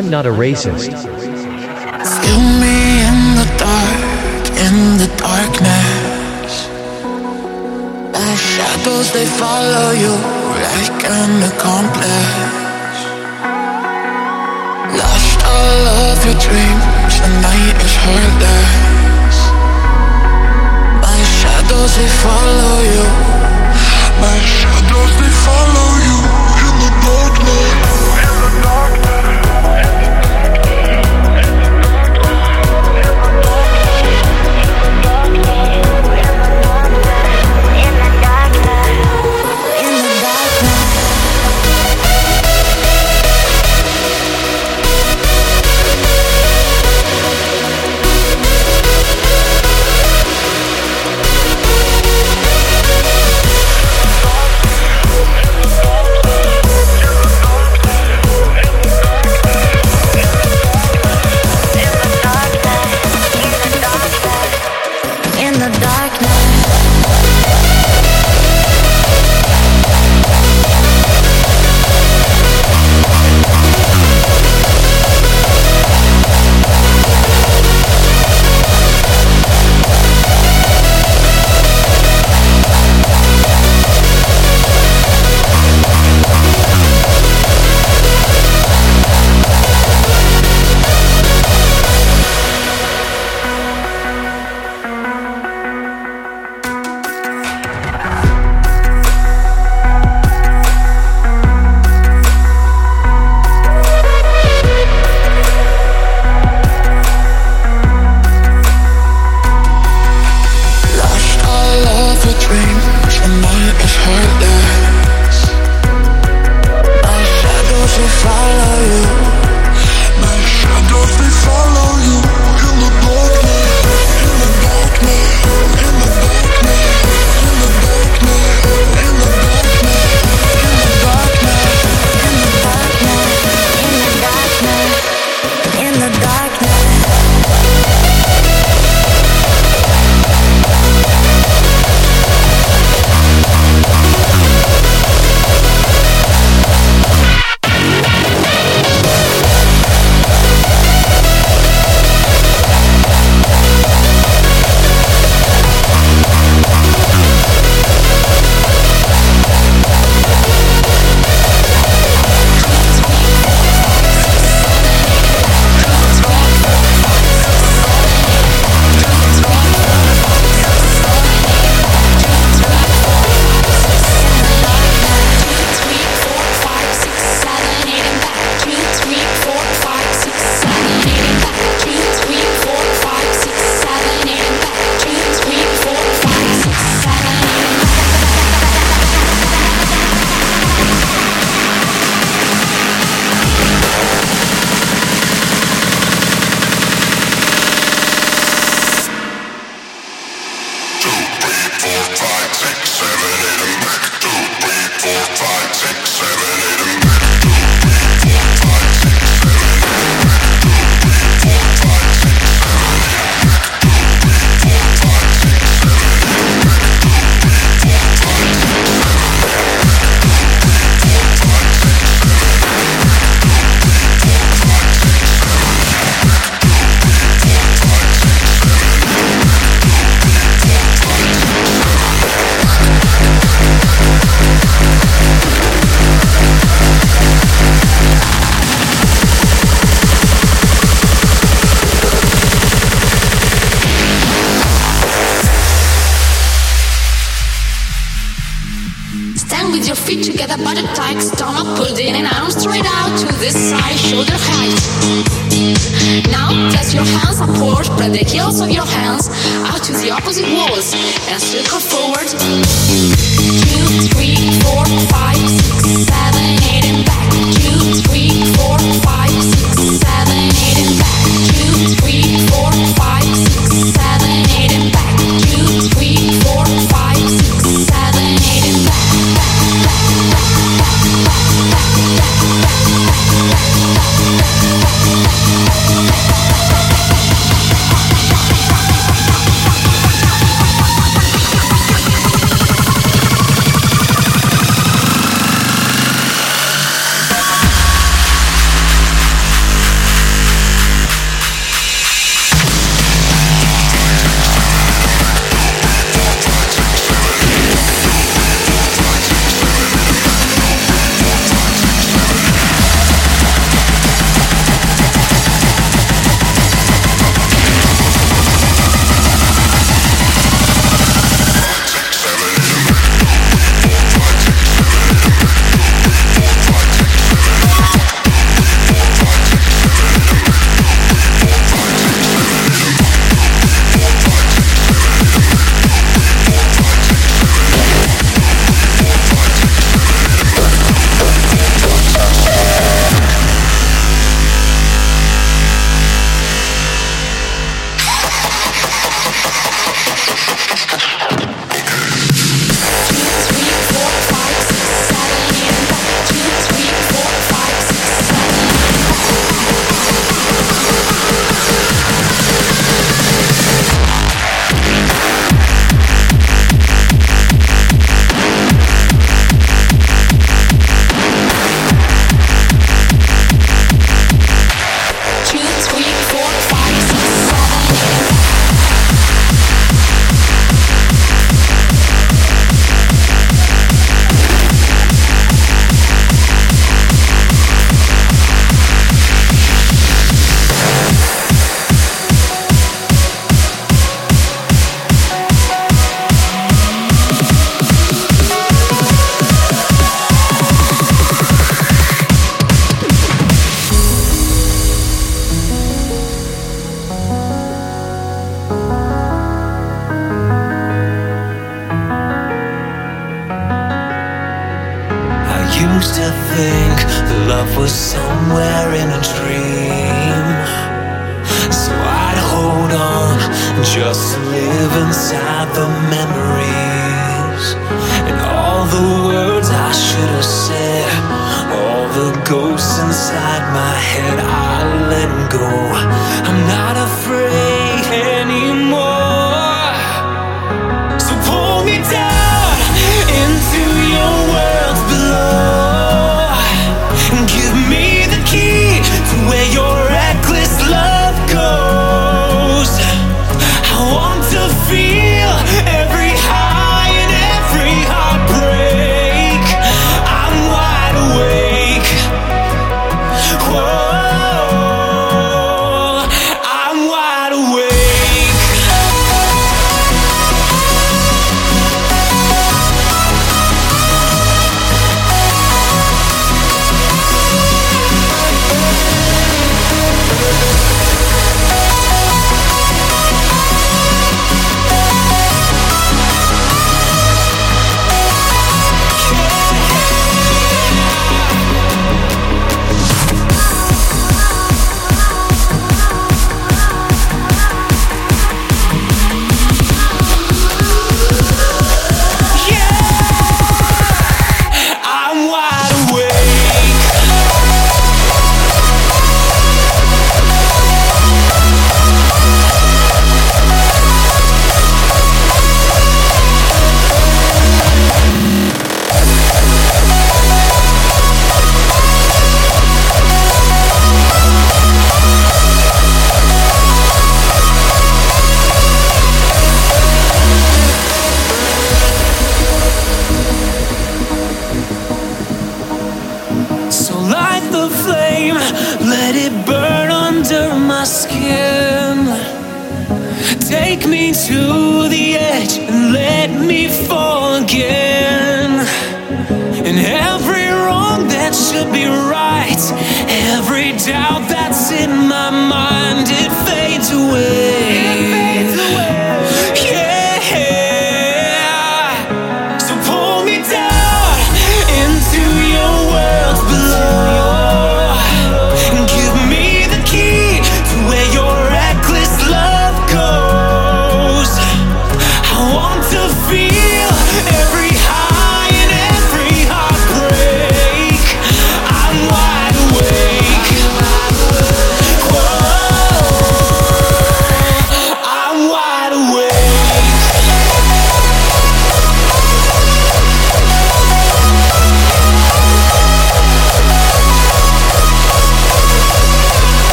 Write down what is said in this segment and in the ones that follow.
I'm not a racist. Me in the dark, in the darkness. Shadows, they follow you like an accomplice. Lost all of your dreams, the night is. My shadows, they follow you. My shadows, they follow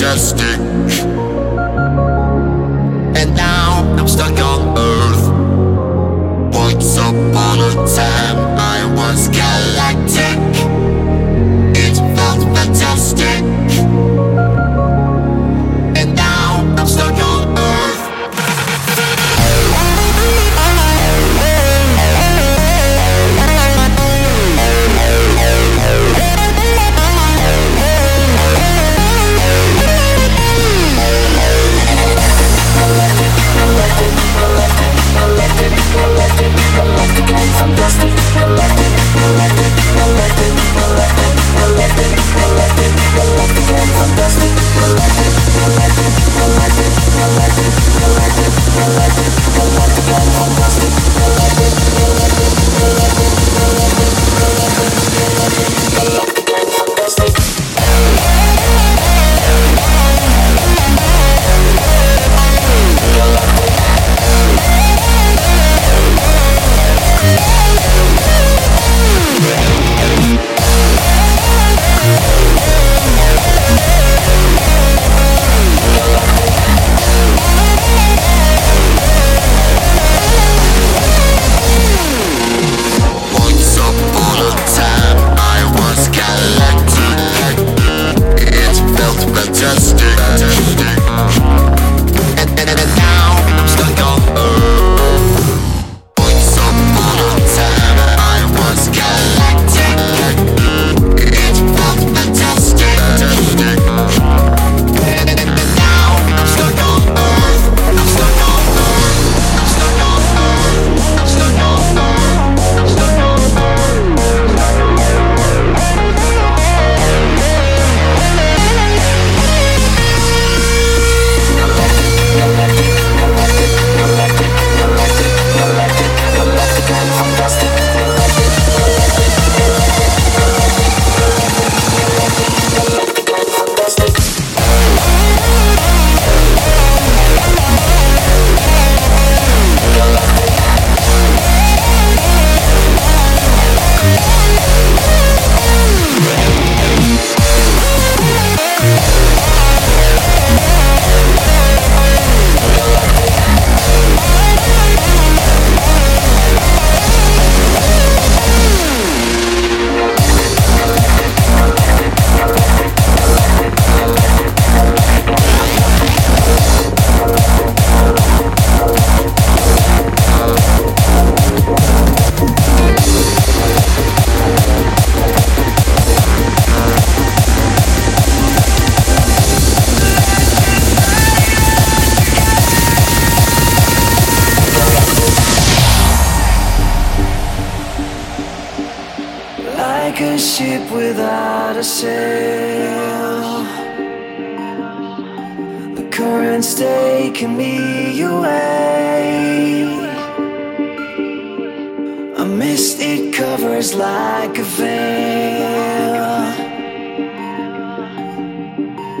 fantastic.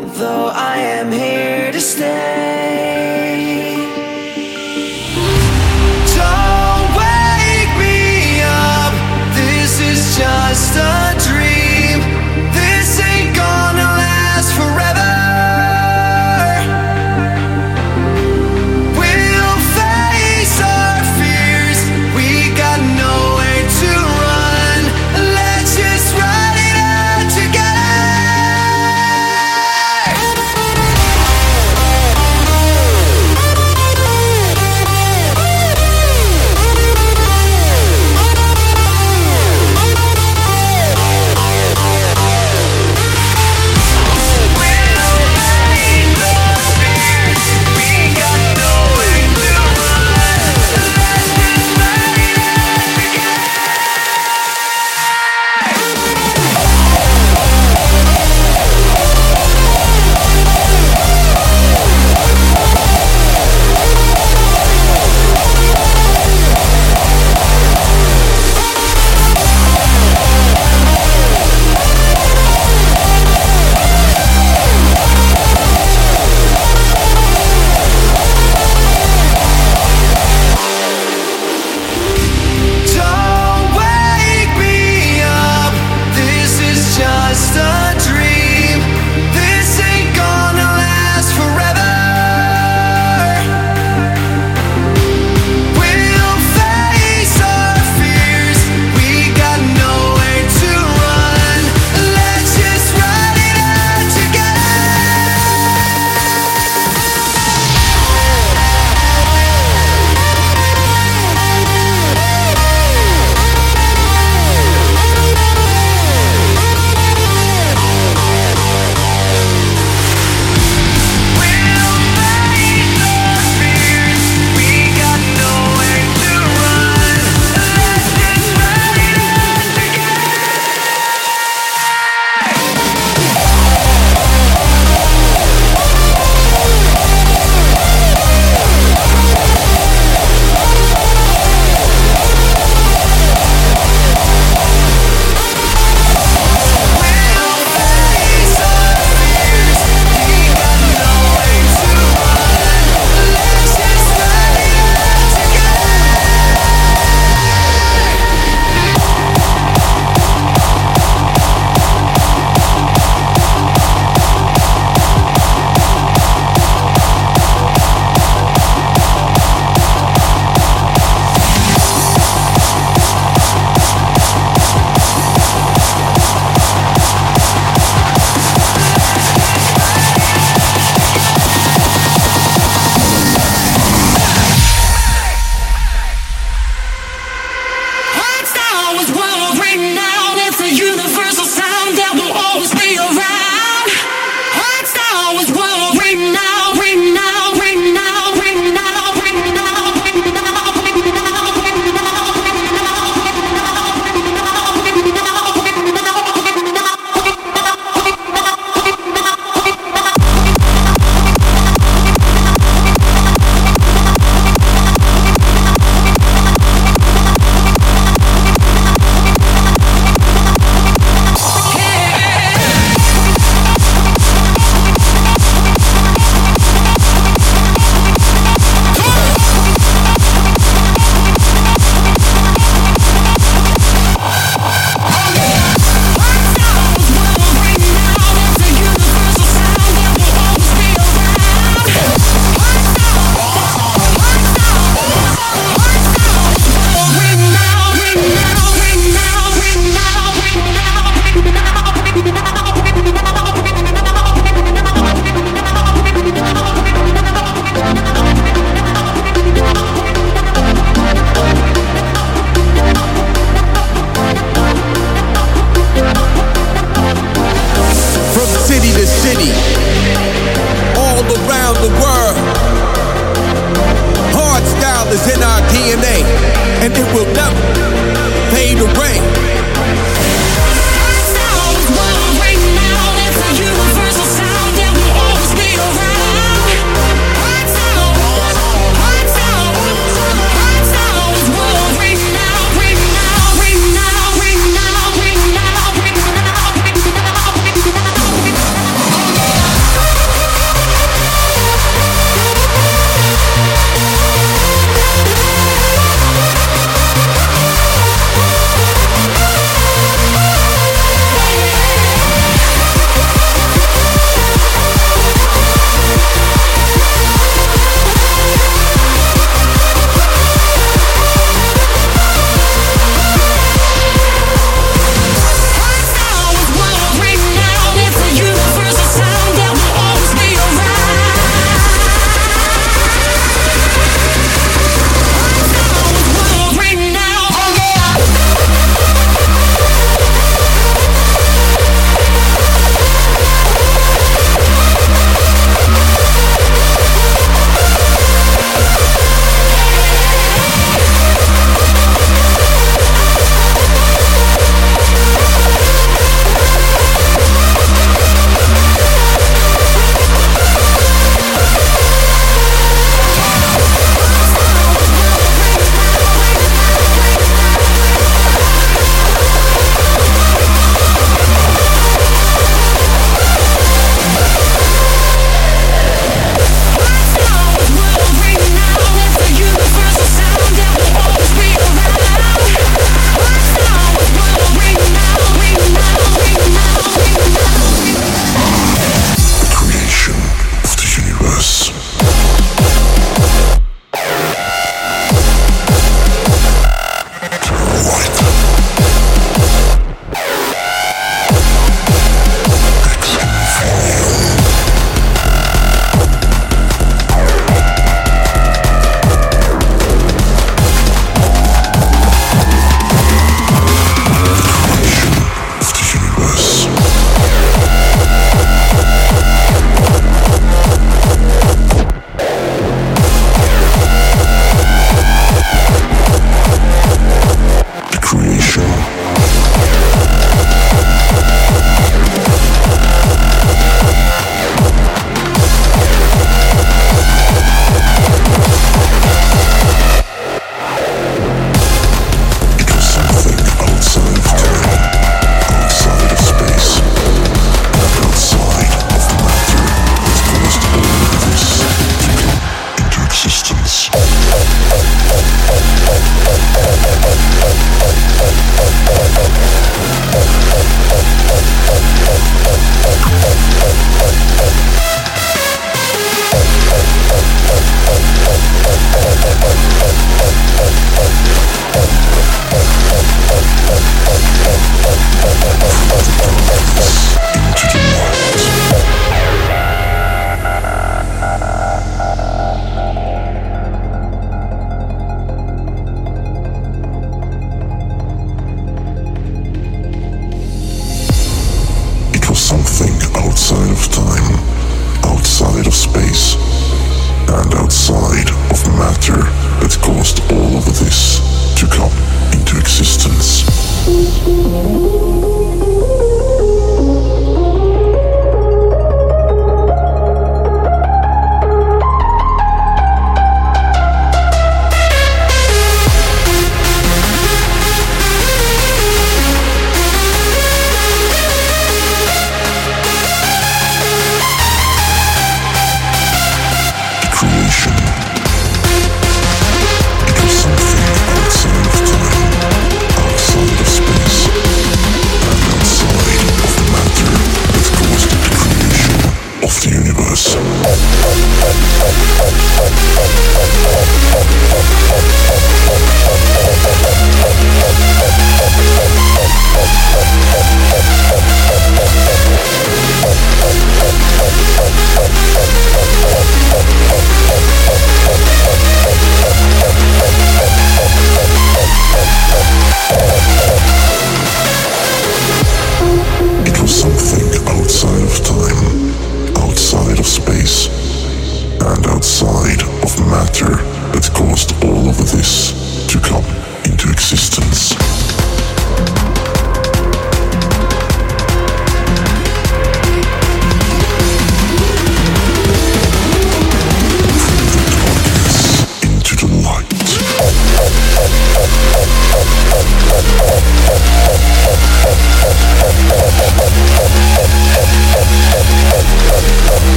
Though I am here to stay.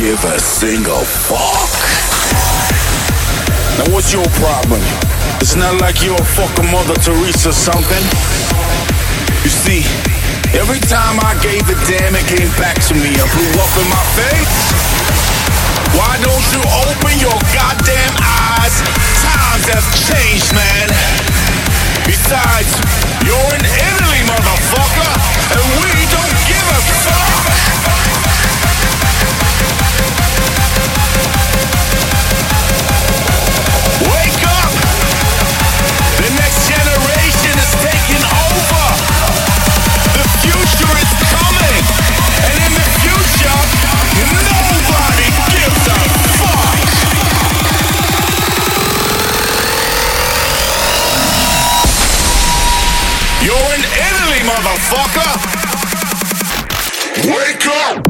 Give a single fuck. Now what's your problem? It's not like you're a fucking Mother Teresa or something. You see, every time I gave a damn, it came back to me. I blew up in my face. Why don't you open your goddamn eyes? Times have changed, man. Besides, you're in Italy, motherfucker, and we don't give a fuck. You're Italy, motherfucker! Wake up!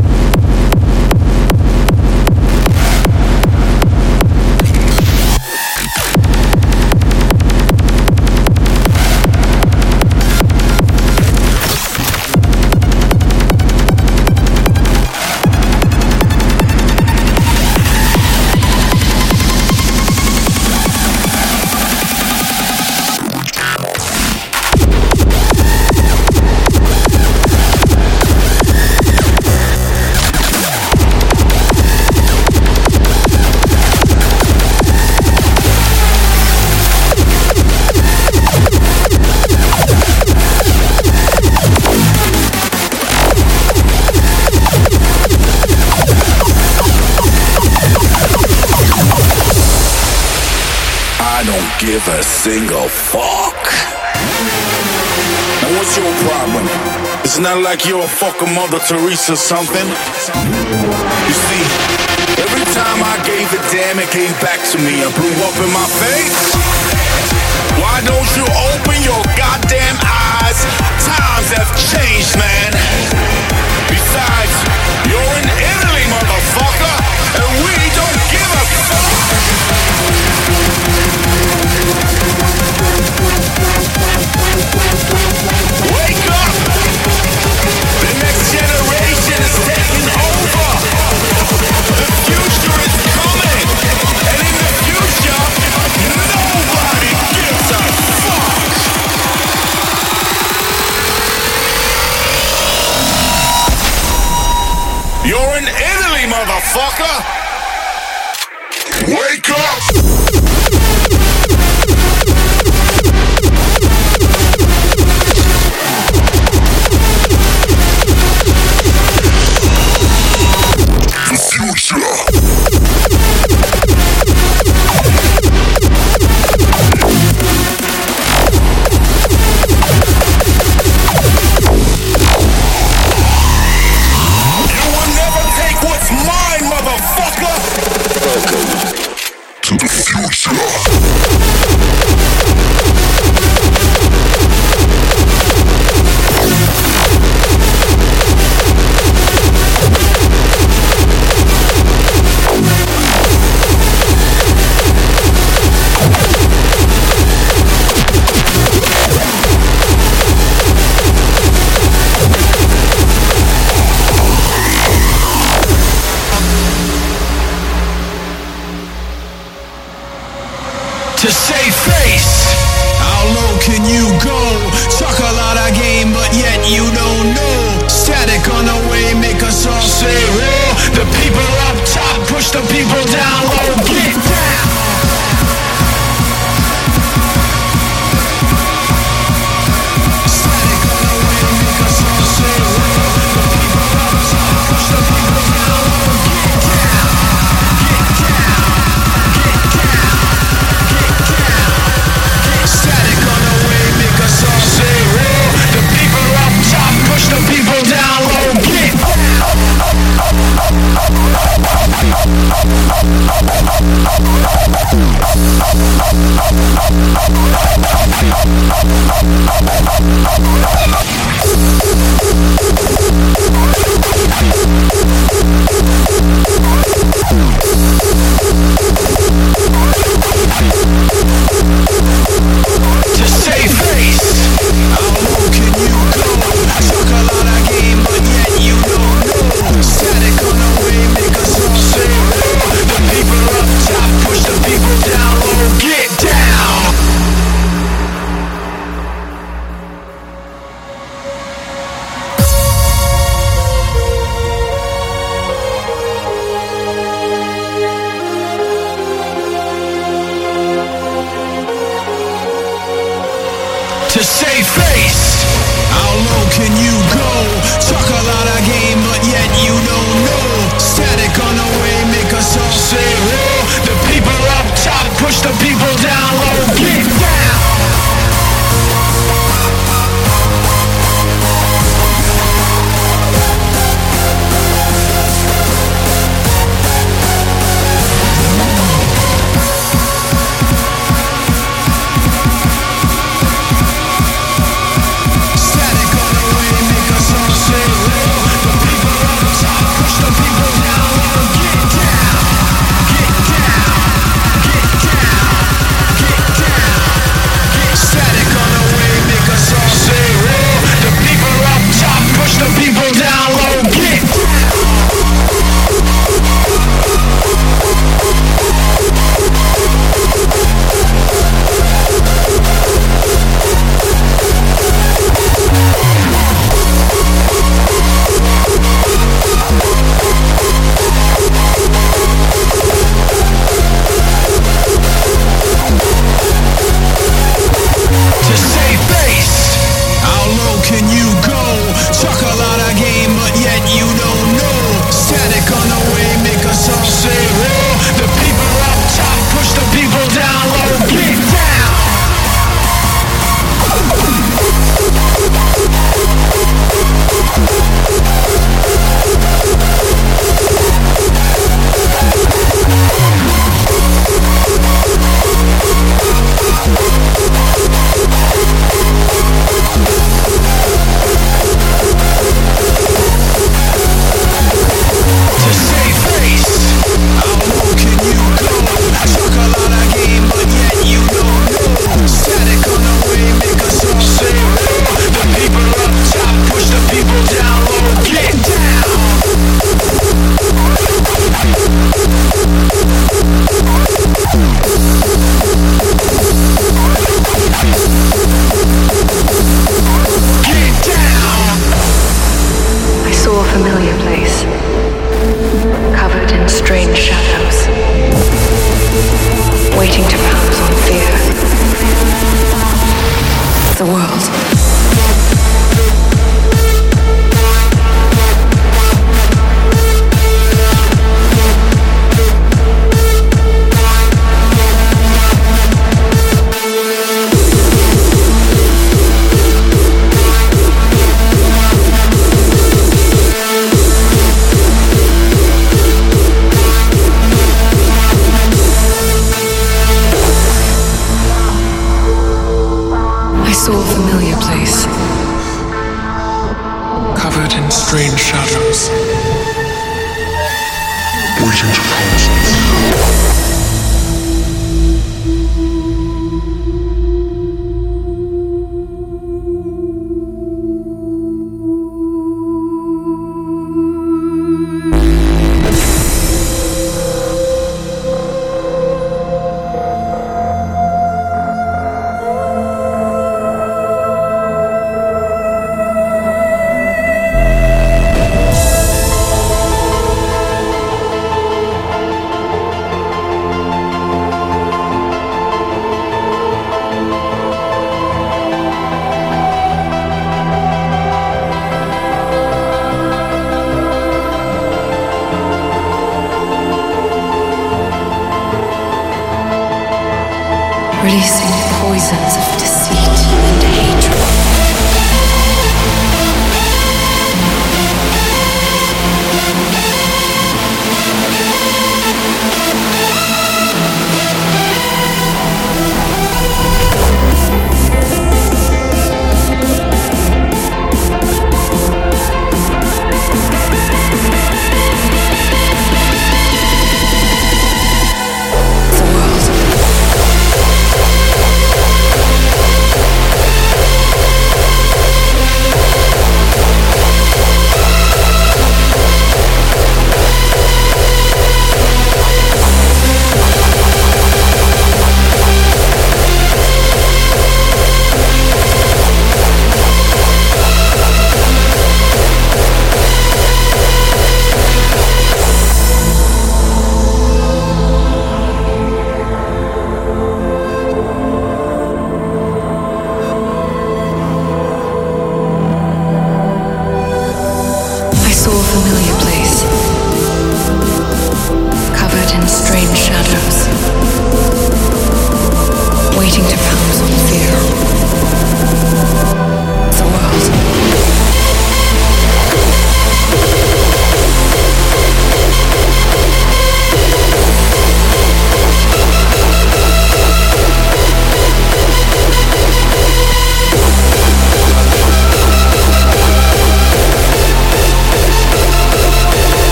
Like you're a fucking Mother Teresa something. You see, every time I gave a damn, it came back to me. I blew up in my face. Why don't you open your goddamn eyes? Times have changed, man.